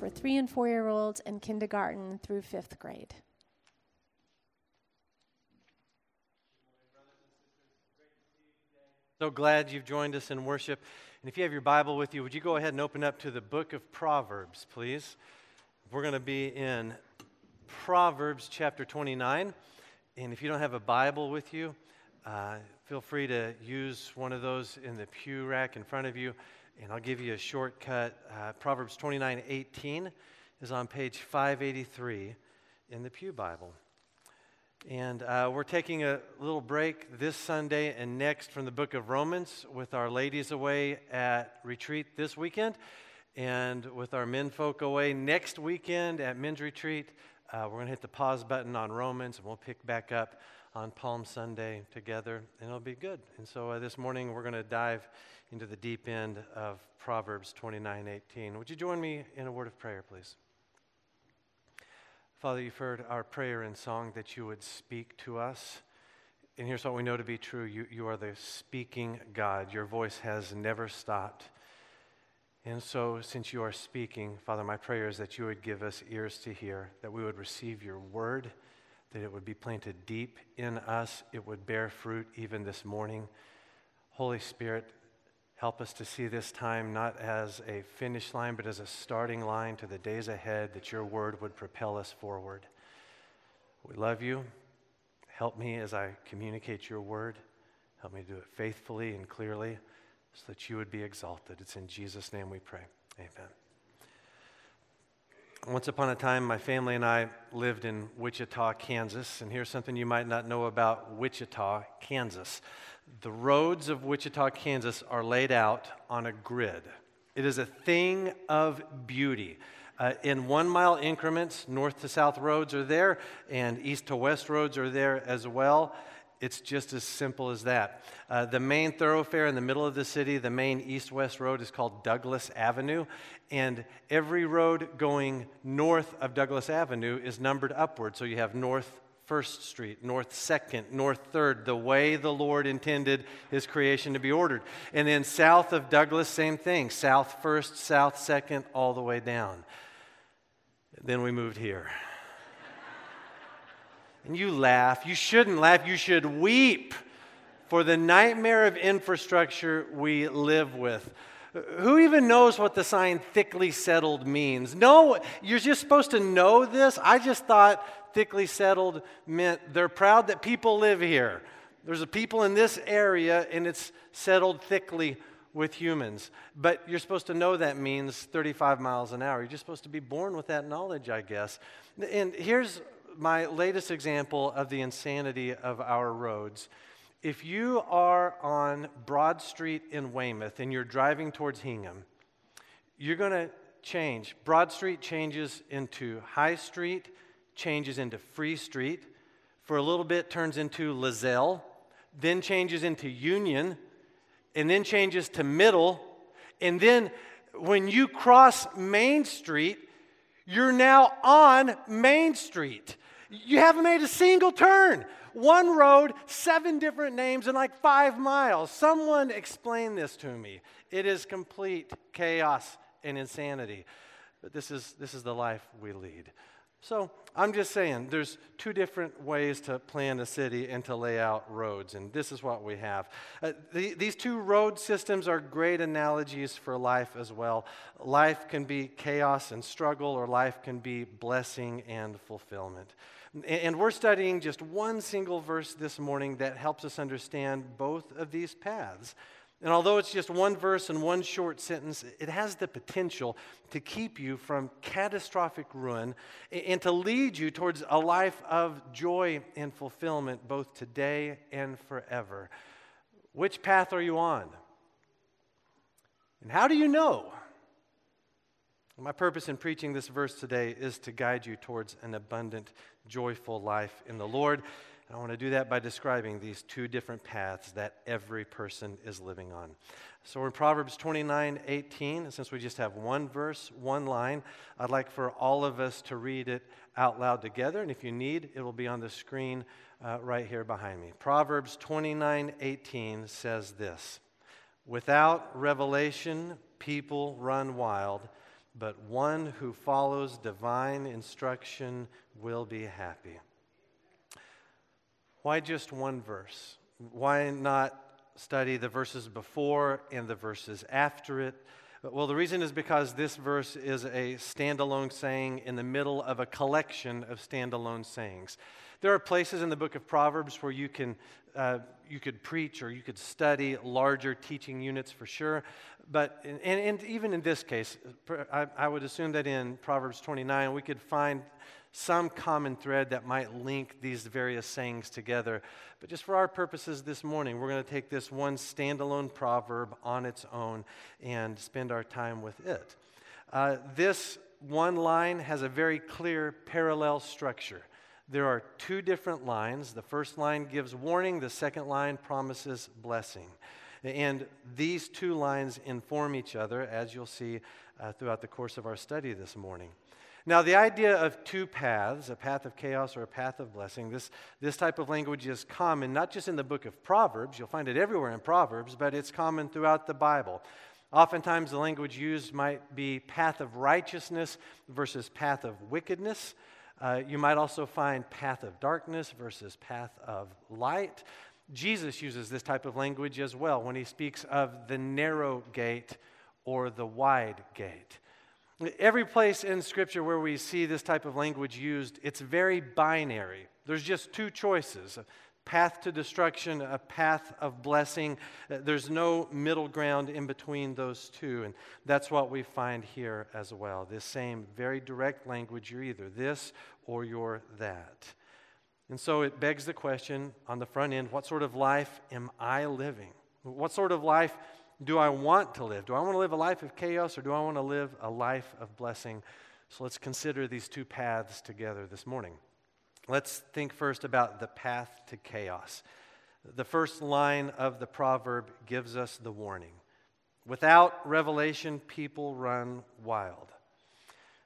for three and four year olds and kindergarten through fifth grade. So glad you've joined us in worship. And if you have your Bible with you, would you go ahead and open up to the book of Proverbs, please? We're going to be in Proverbs chapter 29. And if you don't have a Bible with you, uh, feel free to use one of those in the pew rack in front of you. And I'll give you a shortcut. Uh, Proverbs 29 18 is on page 583 in the Pew Bible. And uh, we're taking a little break this Sunday and next from the book of Romans with our ladies away at retreat this weekend and with our men folk away next weekend at men's retreat. Uh, we're going to hit the pause button on Romans and we'll pick back up on Palm Sunday together and it'll be good. And so uh, this morning we're going to dive into the deep end of Proverbs 29:18. Would you join me in a word of prayer, please? Father, you've heard our prayer and song that you would speak to us. And here's what we know to be true you, you are the speaking God. Your voice has never stopped. And so, since you are speaking, Father, my prayer is that you would give us ears to hear, that we would receive your word, that it would be planted deep in us, it would bear fruit even this morning. Holy Spirit, Help us to see this time not as a finish line, but as a starting line to the days ahead, that your word would propel us forward. We love you. Help me as I communicate your word. Help me do it faithfully and clearly so that you would be exalted. It's in Jesus' name we pray. Amen. Once upon a time, my family and I lived in Wichita, Kansas. And here's something you might not know about Wichita, Kansas. The roads of Wichita, Kansas are laid out on a grid. It is a thing of beauty. Uh, in one mile increments, north to south roads are there, and east to west roads are there as well. It's just as simple as that. Uh, the main thoroughfare in the middle of the city, the main east west road, is called Douglas Avenue. And every road going north of Douglas Avenue is numbered upward. So you have north, 1st Street, North 2nd, North 3rd, the way the Lord intended His creation to be ordered. And then south of Douglas, same thing South 1st, South 2nd, all the way down. Then we moved here. And you laugh. You shouldn't laugh, you should weep for the nightmare of infrastructure we live with. Who even knows what the sign thickly settled means? No, you're just supposed to know this. I just thought thickly settled meant they're proud that people live here. There's a people in this area and it's settled thickly with humans. But you're supposed to know that means 35 miles an hour. You're just supposed to be born with that knowledge, I guess. And here's my latest example of the insanity of our roads. If you are on Broad Street in Weymouth and you're driving towards Hingham, you're going to change. Broad Street changes into High Street changes into Free Street, for a little bit turns into Lazell, then changes into Union, and then changes to Middle. And then when you cross Main Street, you're now on Main Street. You haven't made a single turn. One road, seven different names, in like five miles. Someone explain this to me. It is complete chaos and insanity. But this is, this is the life we lead. So I'm just saying, there's two different ways to plan a city and to lay out roads, and this is what we have. Uh, the, these two road systems are great analogies for life as well. Life can be chaos and struggle, or life can be blessing and fulfillment. And, and we're studying just one single verse this morning that helps us understand both of these paths. And although it's just one verse and one short sentence, it has the potential to keep you from catastrophic ruin and to lead you towards a life of joy and fulfillment both today and forever. Which path are you on? And how do you know? My purpose in preaching this verse today is to guide you towards an abundant, joyful life in the Lord. I want to do that by describing these two different paths that every person is living on. So in Proverbs 29 18, since we just have one verse, one line, I'd like for all of us to read it out loud together. And if you need, it will be on the screen uh, right here behind me. Proverbs 29 18 says this Without revelation, people run wild, but one who follows divine instruction will be happy. Why just one verse? Why not study the verses before and the verses after it? Well, the reason is because this verse is a standalone saying in the middle of a collection of standalone sayings. There are places in the book of Proverbs where you can uh, you could preach or you could study larger teaching units for sure. But and, and even in this case, I, I would assume that in Proverbs 29 we could find some common thread that might link these various sayings together. But just for our purposes this morning, we're going to take this one standalone proverb on its own and spend our time with it. Uh, this one line has a very clear parallel structure. There are two different lines. The first line gives warning, the second line promises blessing. And these two lines inform each other, as you'll see uh, throughout the course of our study this morning. Now, the idea of two paths, a path of chaos or a path of blessing, this, this type of language is common not just in the book of Proverbs, you'll find it everywhere in Proverbs, but it's common throughout the Bible. Oftentimes, the language used might be path of righteousness versus path of wickedness. Uh, you might also find path of darkness versus path of light. Jesus uses this type of language as well when he speaks of the narrow gate or the wide gate. Every place in Scripture where we see this type of language used, it's very binary. There's just two choices a path to destruction, a path of blessing. Uh, there's no middle ground in between those two. And that's what we find here as well. This same very direct language you're either this or you're that. And so it begs the question on the front end what sort of life am I living? What sort of life do I want to live? Do I want to live a life of chaos or do I want to live a life of blessing? So let's consider these two paths together this morning. Let's think first about the path to chaos. The first line of the proverb gives us the warning Without revelation, people run wild.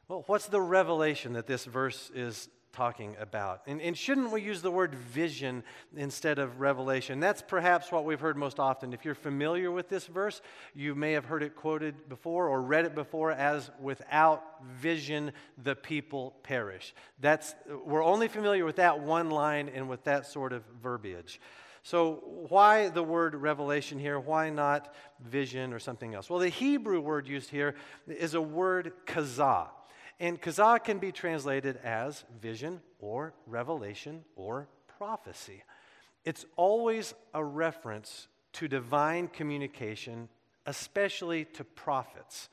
Well, what's the revelation that this verse is talking about. And, and, shouldn't we use the word vision instead of revelation? That's perhaps what we've heard most often. If you're familiar with this verse, you may have heard it quoted before or read it before as without vision the people perish. That's we're only familiar with that one line and with that sort of verbiage. So, why the word revelation here? Why not vision or something else? Well, the Hebrew word used here is a word kazah. And kazah can be translated as vision or revelation or prophecy. It's always a reference to divine communication, especially to prophets.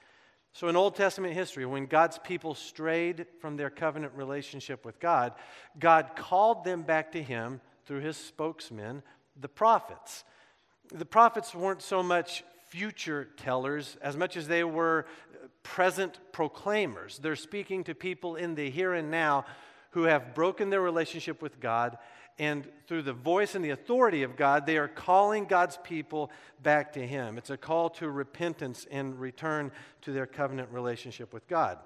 So, in Old Testament history, when God's people strayed from their covenant relationship with God, God called them back to Him through His spokesmen, the prophets. The prophets weren't so much future tellers as much as they were present proclaimers. They're speaking to people in the here and now who have broken their relationship with God. And through the voice and the authority of God, they are calling God's people back to Him. It's a call to repentance and return to their covenant relationship with God.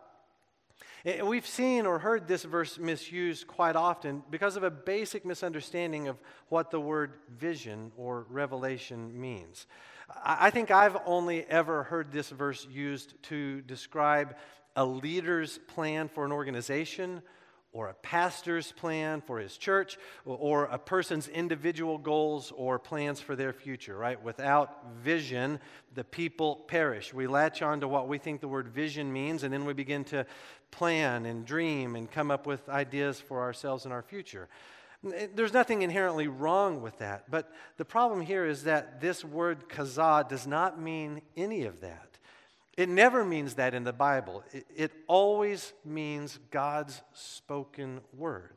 And we've seen or heard this verse misused quite often because of a basic misunderstanding of what the word vision or revelation means. I think I've only ever heard this verse used to describe a leader's plan for an organization or a pastor's plan for his church or a person's individual goals or plans for their future, right? Without vision, the people perish. We latch on to what we think the word vision means, and then we begin to plan and dream and come up with ideas for ourselves and our future. There's nothing inherently wrong with that. But the problem here is that this word kazah does not mean any of that. It never means that in the Bible. It, it always means God's spoken word.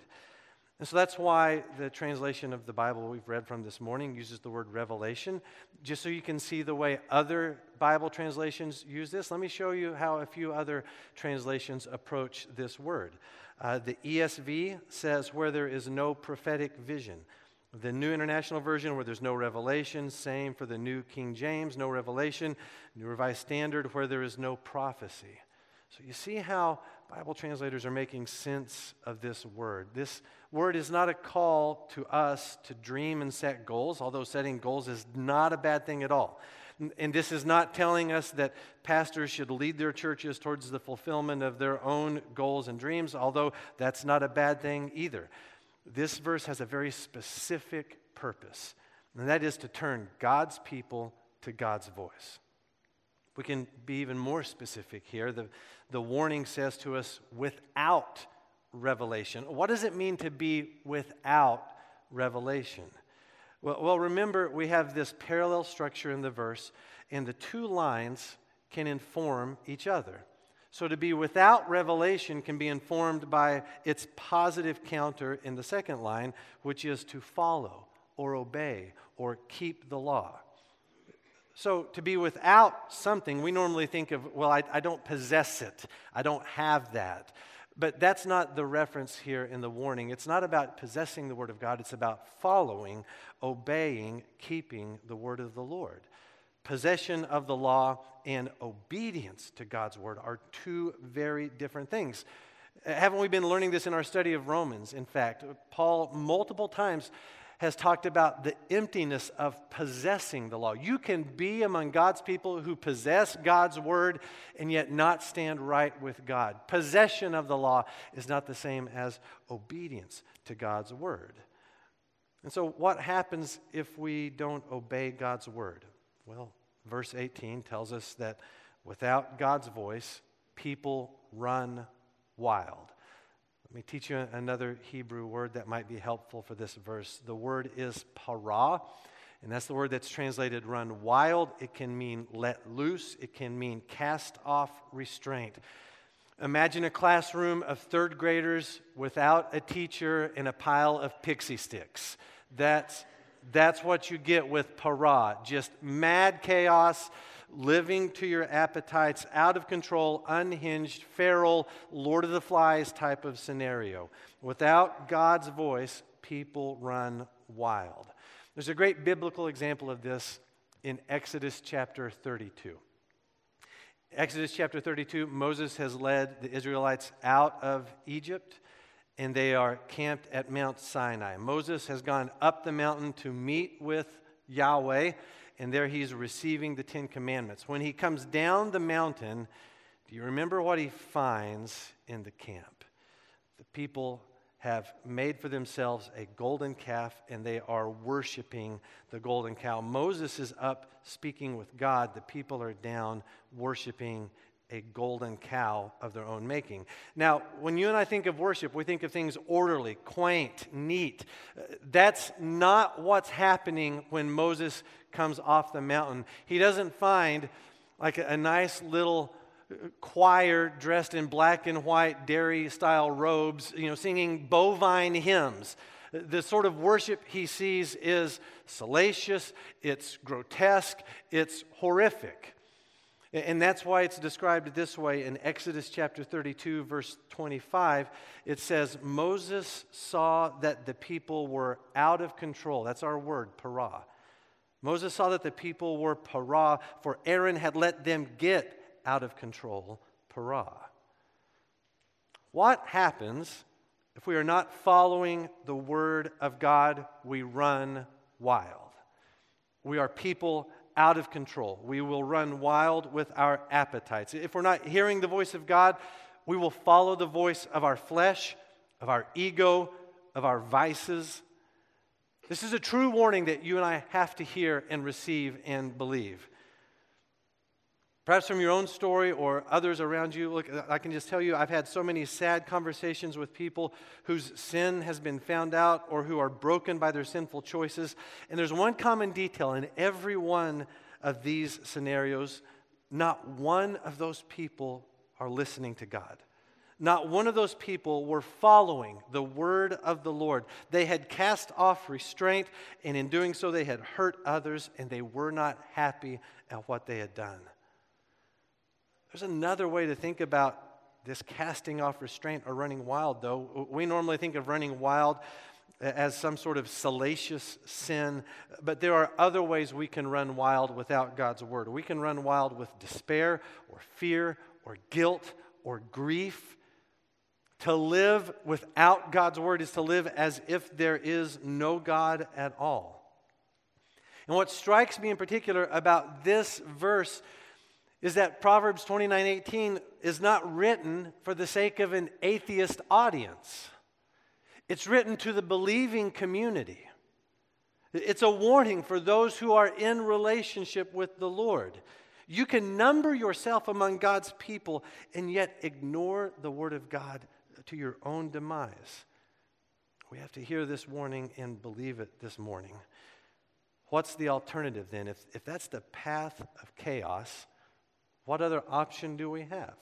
And so that's why the translation of the Bible we've read from this morning uses the word revelation. Just so you can see the way other Bible translations use this, let me show you how a few other translations approach this word. Uh, the ESV says, where there is no prophetic vision. The New International Version, where there's no revelation. Same for the New King James, no revelation. New Revised Standard, where there is no prophecy. So you see how Bible translators are making sense of this word. This word is not a call to us to dream and set goals, although setting goals is not a bad thing at all. And this is not telling us that pastors should lead their churches towards the fulfillment of their own goals and dreams, although that's not a bad thing either. This verse has a very specific purpose, and that is to turn God's people to God's voice. We can be even more specific here. The, the warning says to us, without revelation. What does it mean to be without revelation? Well, well, remember, we have this parallel structure in the verse, and the two lines can inform each other. So, to be without revelation can be informed by its positive counter in the second line, which is to follow or obey or keep the law. So, to be without something, we normally think of, well, I, I don't possess it, I don't have that. But that's not the reference here in the warning. It's not about possessing the Word of God, it's about following, obeying, keeping the Word of the Lord. Possession of the law and obedience to God's Word are two very different things. Haven't we been learning this in our study of Romans? In fact, Paul multiple times has talked about the emptiness of possessing the law. You can be among God's people who possess God's word and yet not stand right with God. Possession of the law is not the same as obedience to God's word. And so, what happens if we don't obey God's word? Well, verse 18 tells us that without God's voice, people run wild. Let me teach you another Hebrew word that might be helpful for this verse. The word is para, and that's the word that's translated run wild. It can mean let loose, it can mean cast off restraint. Imagine a classroom of third graders without a teacher and a pile of pixie sticks. That's, that's what you get with para, just mad chaos living to your appetites, out of control, unhinged, feral, Lord of the Flies type of scenario. Without God's voice, people run wild. There's a great biblical example of this in Exodus chapter 32. Exodus chapter 32, Moses has led the Israelites out of Egypt and they are camped at Mount Sinai. Moses has gone up the mountain to meet with Yahweh and there he's receiving the Ten Commandments. When he comes down the mountain, do you remember what he finds in the camp? The people have made for themselves a golden calf and they are worshiping the golden cow. Moses is up speaking with God. The people are down worshiping a golden cow of their own making. Now, when you and I think of worship, we think of things orderly, quaint, neat. Uh, that's not what's happening when Moses comes off the mountain. He doesn't find like a, nice little uh, choir dressed in black and white dairy style robes, you know, singing bovine hymns. Uh, the sort of worship he sees is salacious, it's grotesque, it's horrific. And that's why it's described this way in Exodus chapter 32, verse 25. It says, Moses saw that the people were out of control. That's our word, para. Moses saw that the people were para, for Aaron had let them get out of control, para. What happens if we are not following the word of God? We run wild. We are people out of control. We will run wild with our appetites. If we're not hearing the voice of God, we will follow the voice of our flesh, of our ego, of our vices. This is a true warning that you and I have to hear and receive and believe. Perhaps from your own story or others around you, look, I can just tell you I've had so many sad conversations with people whose sin has been found out or who are broken by their sinful choices. And there's one common detail in every one of these scenarios not one of those people are listening to God. Not one of those people were following the word of the Lord. They had cast off restraint, and in doing so, they had hurt others, and they were not happy at what they had done. There's another way to think about this casting off restraint or running wild, though. We normally think of running wild as some sort of salacious sin, but there are other ways we can run wild without God's word. We can run wild with despair or fear or guilt or grief. To live without God's word is to live as if there is no God at all. And what strikes me in particular about this verse is that Proverbs 29:18 is not written for the sake of an atheist audience. It's written to the believing community. It's a warning for those who are in relationship with the Lord. You can number yourself among God's people and yet ignore the Word of God to your own demise. We have to hear this warning and believe it this morning. What's the alternative then? If, if that's the path of chaos, what other option do we have?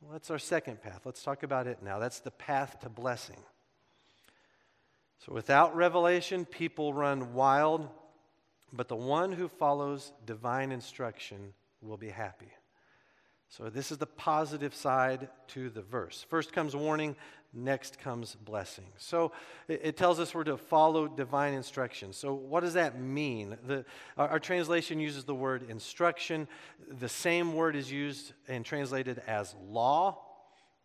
Well, that's our second path. Let's talk about it now. That's the path to blessing. So without revelation, people run wild, but the one who follows divine instruction will be happy. So this is the positive side to the verse. First comes warning, next comes blessing. So it, tells us we're to follow divine instruction. So what does that mean? The, our, our translation uses the word instruction. The same word is used and translated as law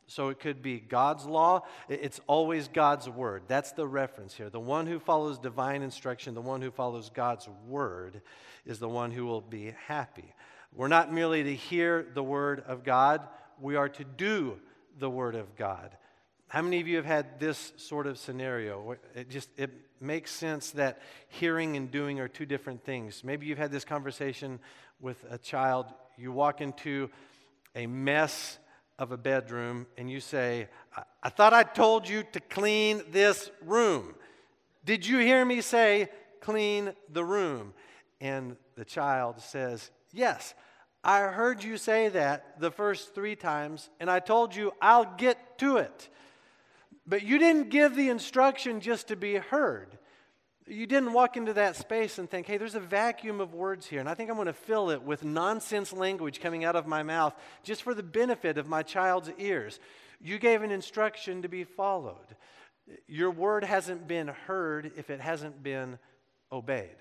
so it could be God's law. It's always God's word. That's the reference here. The one who follows divine instruction, the one who follows God's word, is the one who will be happy. We're not merely to hear the word of God, we are to do the word of God. How many of you have had this sort of scenario? It just it makes sense that hearing and doing are two different things. Maybe you've had this conversation with a child. You walk into a mess of a bedroom and you say, I, I thought I told you to clean this room. Did you hear me say, clean the room? And the child says, Yes, I heard you say that the first three times, and I told you I'll get to it. But you didn't give the instruction just to be heard. You didn't walk into that space and think, hey, there's a vacuum of words here, and I think I'm going to fill it with nonsense language coming out of my mouth just for the benefit of my child's ears. You gave an instruction to be followed. Your word hasn't been heard if it hasn't been obeyed.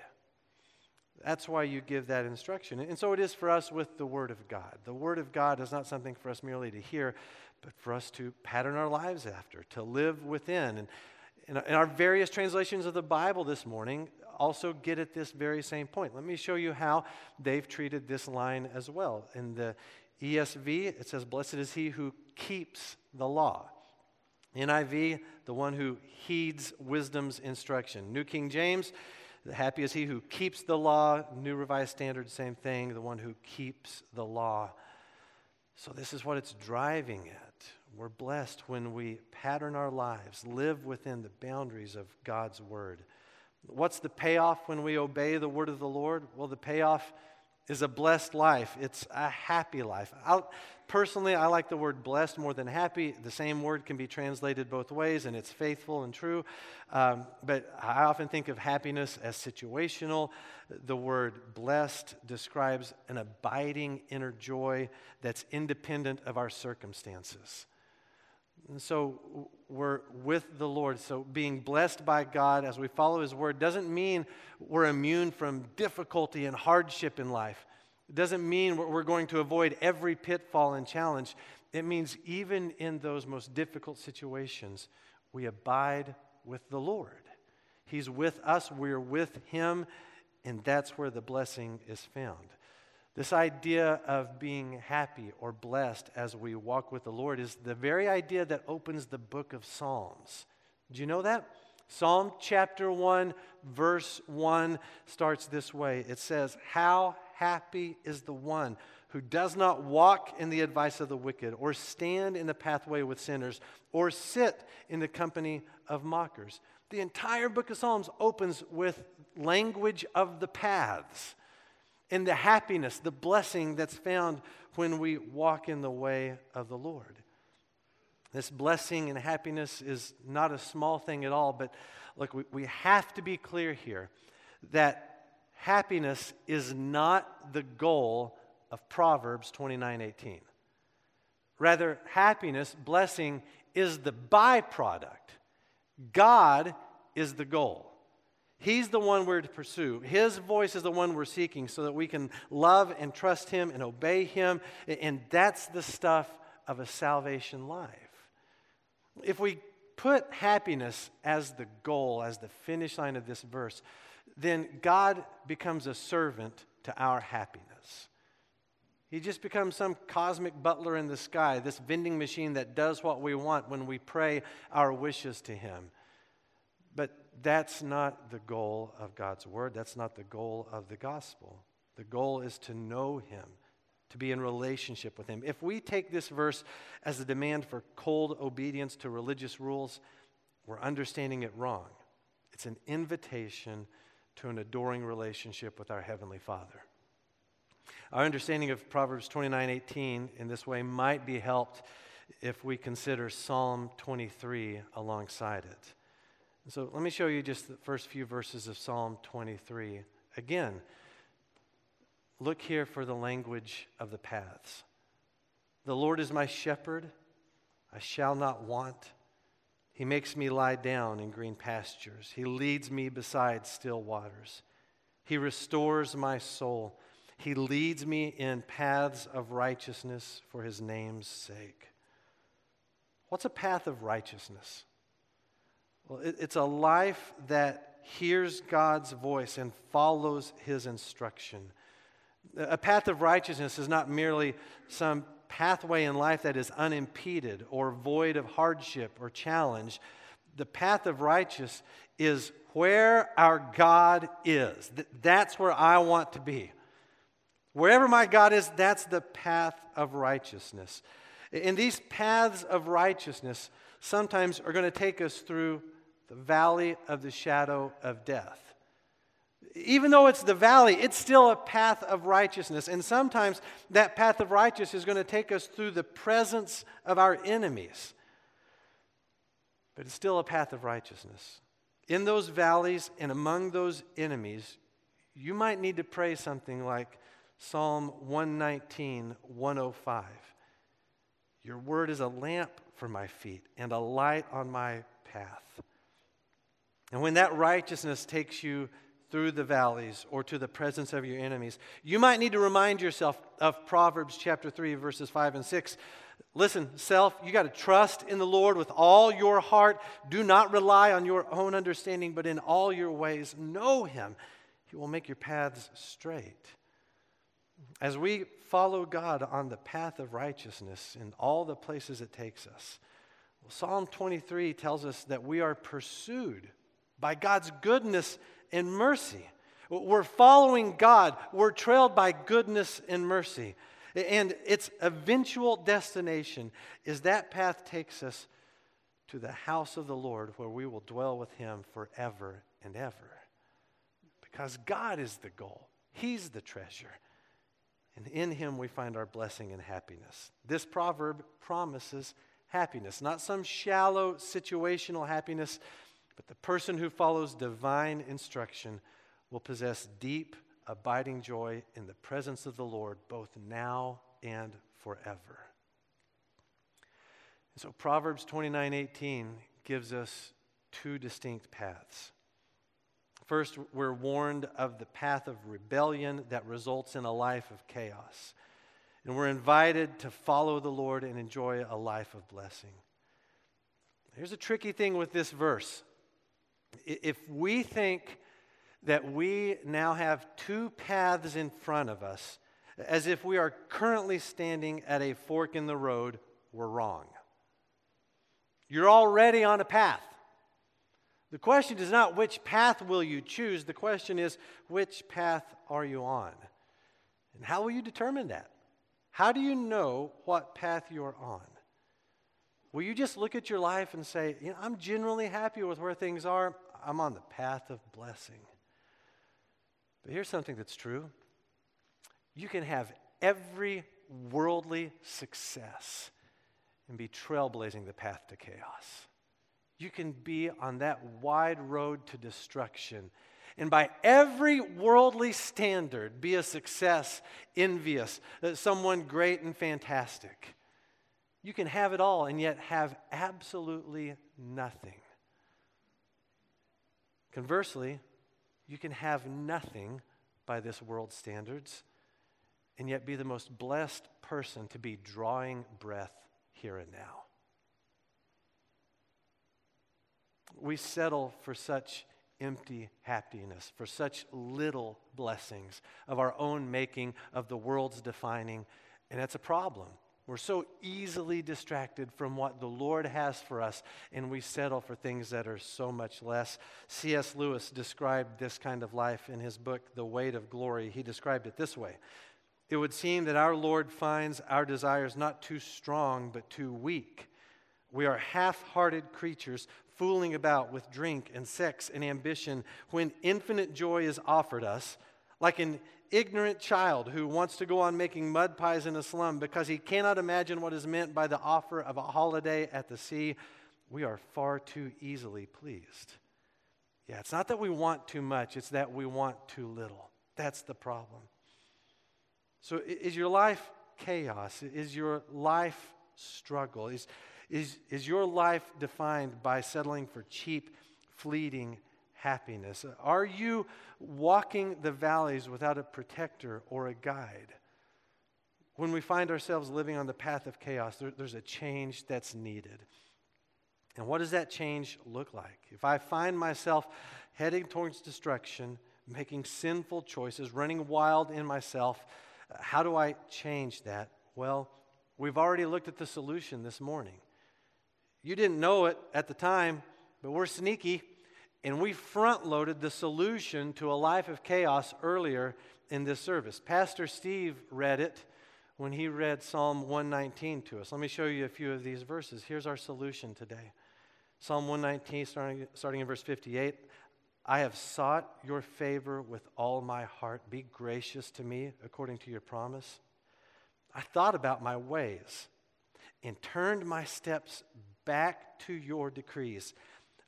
That's why you give that instruction. And so it is for us with the Word of God. The Word of God is not something for us merely to hear, but for us to pattern our lives after, to live within. And in our various translations of the Bible this morning also get at this very same point. Let me show you how they've treated this line as well. In the ESV, it says, Blessed is he who keeps the law. NIV, the one who heeds wisdom's instruction. New King James, happy is he who keeps the law. New Revised Standard, same thing, the one who keeps the law. So, this is what it's driving at. We're blessed when we pattern our lives, live within the boundaries of God's word. What's the payoff when we obey the word of the Lord? Well, the payoff is a blessed life. It's a happy life. I'll, personally, I like the word blessed more than happy. The same word can be translated both ways, and it's faithful and true. Um, but I often think of happiness as situational. The word blessed describes an abiding inner joy that's independent of our circumstances. And so we're with the Lord. So being blessed by God as we follow His word doesn't mean we're immune from difficulty and hardship in life. It doesn't mean we're going to avoid every pitfall and challenge. It means even in those most difficult situations, we abide with the Lord. He's with us, we're with Him, and that's where the blessing is found. This idea of being happy or blessed as we walk with the Lord is the very idea that opens the book of Psalms. Do you know that? Psalm chapter 1, verse 1 starts this way it says, How happy is the one who does not walk in the advice of the wicked, or stand in the pathway with sinners, or sit in the company of mockers. The entire book of Psalms opens with language of the paths and the happiness, the blessing that's found when we walk in the way of the Lord. This blessing and happiness is not a small thing at all, but look, we, we have to be clear here that happiness is not the goal of Proverbs 29 18. Rather, happiness, blessing, is the byproduct. God is the goal. He's the one we're to pursue. His voice is the one we're seeking so that we can love and trust Him and obey Him. And that's the stuff of a salvation life. If we put happiness as the goal, as the finish line of this verse, then God becomes a servant to our happiness. He just becomes some cosmic butler in the sky, this vending machine that does what we want when we pray our wishes to Him. But that's not the goal of God's Word. That's not the goal of the gospel. The goal is to know Him, to be in relationship with Him. If we take this verse as a demand for cold obedience to religious rules, we're understanding it wrong. It's an invitation to an adoring relationship with our Heavenly Father. Our understanding of Proverbs 29:18 in this way might be helped if we consider Psalm 23 alongside it. So let me show you just the first few verses of Psalm 23. Again, look here for the language of the paths. The Lord is my shepherd, I shall not want. He makes me lie down in green pastures. He leads me beside still waters. He restores my soul. He leads me in paths of righteousness for his name's sake. What's a path of righteousness? Well, it, it's a life that hears God's voice and follows his instruction. A path of righteousness is not merely some pathway in life that is unimpeded or void of hardship or challenge. The path of righteous is where our God is. That's where I want to be. Wherever my God is, that's the path of righteousness. And these paths of righteousness sometimes are going to take us through the valley of the shadow of death even though it's the valley, it's still a path of righteousness. And sometimes that path of righteousness is going to take us through the presence of our enemies. But it's still a path of righteousness. In those valleys and among those enemies, you might need to pray something like Psalm 119, 105. Your word is a lamp for my feet and a light on my path. And when that righteousness takes you through the valleys or to the presence of your enemies. You might need to remind yourself of Proverbs chapter 3, verses 5 and 6. Listen, self, you got to trust in the Lord with all your heart. Do not rely on your own understanding, but in all your ways know Him. He will make your paths straight. As we follow God on the path of righteousness in all the places it takes us, well, Psalm 23 tells us that we are pursued by God's goodness and mercy. We're following God. We're trailed by goodness and mercy. And its eventual destination is that path takes us to the house of the Lord where we will dwell with him forever and ever. Because God is the goal, He's the treasure. And in Him we find our blessing and happiness. This proverb promises happiness, not some shallow situational happiness but the person who follows divine instruction will possess deep, abiding joy in the presence of the Lord, both now and forever. And so Proverbs 29:18 gives us two distinct paths. First, we're warned of the path of rebellion that results in a life of chaos. And we're invited to follow the Lord and enjoy a life of blessing. Here's a tricky thing with this verse if we think that we now have two paths in front of us, as if we are currently standing at a fork in the road, we're wrong. You're already on a path. The question is not which path will you choose, the question is which path are you on? And how will you determine that? How do you know what path you're on? Will you just look at your life and say, you know, I'm generally happy with where things are. I'm on the path of blessing. But here's something that's true you can have every worldly success and be trailblazing the path to chaos. You can be on that wide road to destruction and by every worldly standard be a success, envious, uh, someone great and fantastic. You can have it all and yet have absolutely nothing. Conversely, you can have nothing by this world's standards and yet be the most blessed person to be drawing breath here and now. We settle for such empty happiness, for such little blessings of our own making, of the world's defining. And that's a problem. We're so easily distracted from what the Lord has for us, and we settle for things that are so much less. C.S. Lewis described this kind of life in his book, The Weight of Glory. He described it this way It would seem that our Lord finds our desires not too strong, but too weak. We are half hearted creatures fooling about with drink and sex and ambition when infinite joy is offered us, like an ignorant child who wants to go on making mud pies in a slum because he cannot imagine what is meant by the offer of a holiday at the sea, we are far too easily pleased. Yeah, it's not that we want too much, it's that we want too little. That's the problem. So, is your life chaos? Is your life struggle? Is, is, is your life defined by settling for cheap, fleeting happiness? Are you walking the valleys without a protector or a guide? When we find ourselves living on the path of chaos, there, there's a change that's needed. And what does that change look like? If I find myself heading towards destruction, making sinful choices, running wild in myself, how do I change that? Well, we've already looked at the solution this morning. You didn't know it at the time, but we're sneaky. And we front loaded the solution to a life of chaos earlier in this service. Pastor Steve read it when he read Psalm 119 to us. Let me show you a few of these verses. Here's our solution today Psalm 119, starting, starting in verse 58. I have sought your favor with all my heart. Be gracious to me according to your promise. I thought about my ways and turned my steps back to your decrees.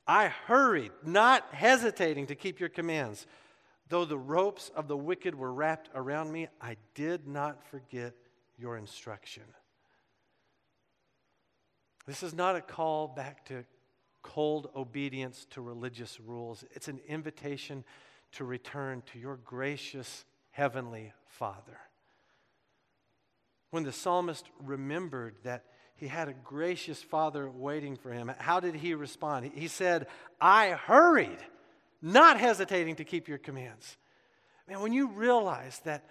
I hurried, not hesitating to keep your commands. Though the ropes of the wicked were wrapped around me, I did not forget your instruction. This is not a call back to cold obedience to religious rules, it's an invitation to return to your gracious heavenly Father. When the psalmist remembered that he had a gracious father waiting for him. How did he respond? He said, I hurried, not hesitating to keep your commands. Man, when you realize that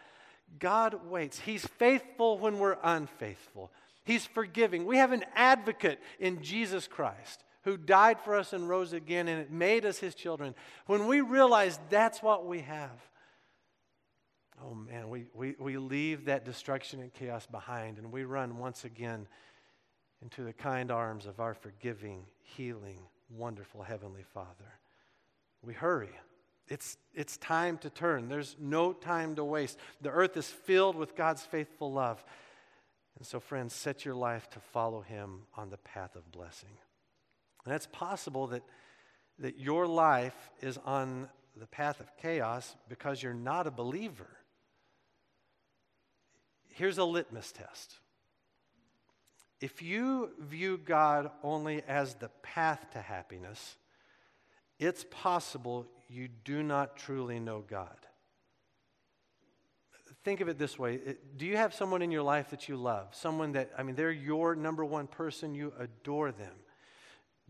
God waits, He's faithful when we're unfaithful, He's forgiving. We have an advocate in Jesus Christ who died for us and rose again, and it made us His children. When we realize that's what we have, oh man, we, we, we leave that destruction and chaos behind and we run once again into the kind arms of our forgiving, healing, wonderful Heavenly Father. We hurry. It's, it's time to turn. There's no time to waste. The earth is filled with God's faithful love. And so, friends, set your life to follow Him on the path of blessing. And it's possible that, that your life is on the path of chaos because you're not a believer. Here's a litmus test if you view God only as the path to happiness, it's possible you do not truly know God. Think of it this way Do you have someone in your life that you love? Someone that, I mean, they're your number one person, you adore them.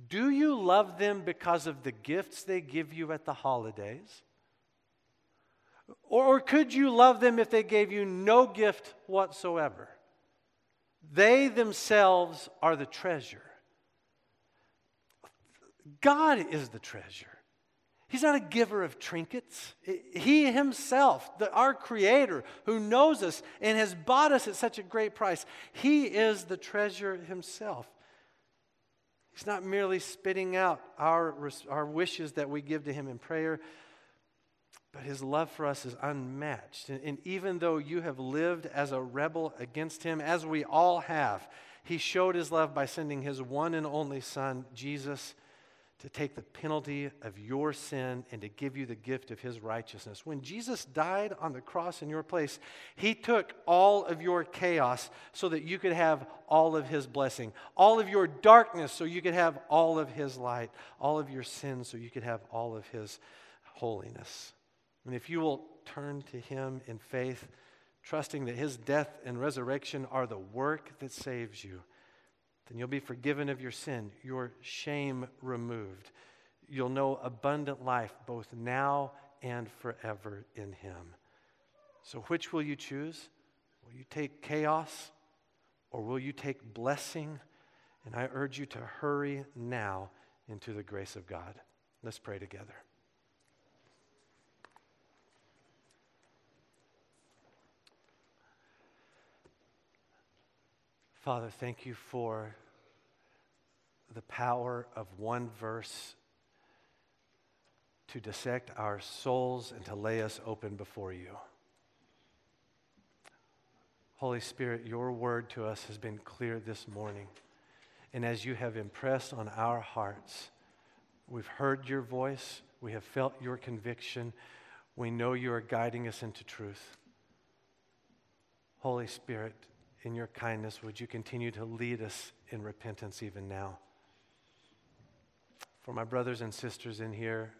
Do you love them because of the gifts they give you at the holidays? Or, could you love them if they gave you no gift whatsoever? They themselves are the treasure. God is the treasure. He's not a giver of trinkets. He himself, the, our Creator, who knows us and has bought us at such a great price, He is the treasure Himself. He's not merely spitting out our, our wishes that we give to Him in prayer, but his love for us is unmatched. And, and, even though you have lived as a rebel against him, as we all have, he showed his love by sending his one and only Son, Jesus, to take the penalty of your sin and to give you the gift of his righteousness. When Jesus died on the cross in your place, he took all of your chaos so that you could have all of his blessing, all of your darkness so you could have all of his light, all of your sins so you could have all of his holiness. And if you will turn to Him in faith, trusting that His death and resurrection are the work that saves you, then you'll be forgiven of your sin, your shame removed, you'll know abundant life both now and forever in Him. So, which will you choose? Will you take chaos or will you take blessing? And I urge you to hurry now into the grace of God. Let's pray together. Father, thank you for the power of one verse to dissect our souls and to lay us open before you. Holy Spirit, your word to us has been clear this morning. And as you have impressed on our hearts, we've heard your voice, we have felt your conviction, we know you are guiding us into truth. Holy Spirit, in your kindness, would you continue to lead us in repentance even now? For my brothers and sisters in here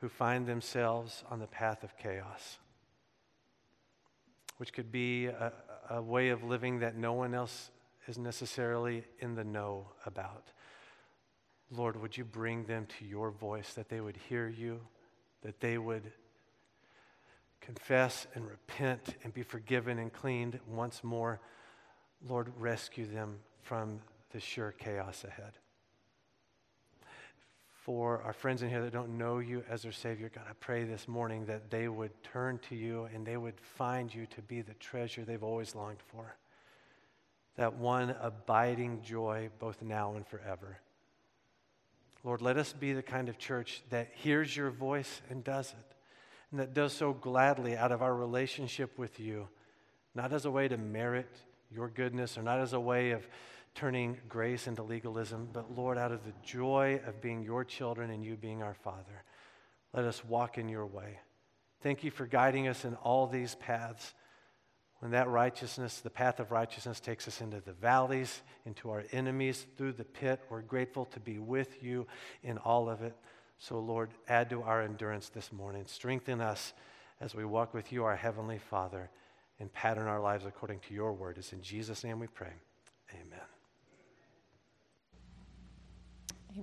who find themselves on the path of chaos, which could be a, a way of living that no one else is necessarily in the know about. Lord, would you bring them to your voice that they would hear you, that they would confess and repent and be forgiven and cleaned once more. Lord, rescue them from the sure chaos ahead. For our friends in here that don't know you as their Savior, God, I pray this morning that they would turn to you and they would find you to be the treasure they've always longed for. That one abiding joy both now and forever. Lord, let us be the kind of church that hears your voice and does it, and that does so gladly out of our relationship with you, not as a way to merit your goodness or not as a way of turning grace into legalism, but Lord, out of the joy of being your children and you being our Father, let us walk in your way. Thank you for guiding us in all these paths. When that righteousness, the path of righteousness, takes us into the valleys, into our enemies, through the pit, we're grateful to be with you in all of it. So, Lord, add to our endurance this morning. Strengthen us as we walk with you, our Heavenly Father, and pattern our lives according to your word. It's in Jesus' name we pray.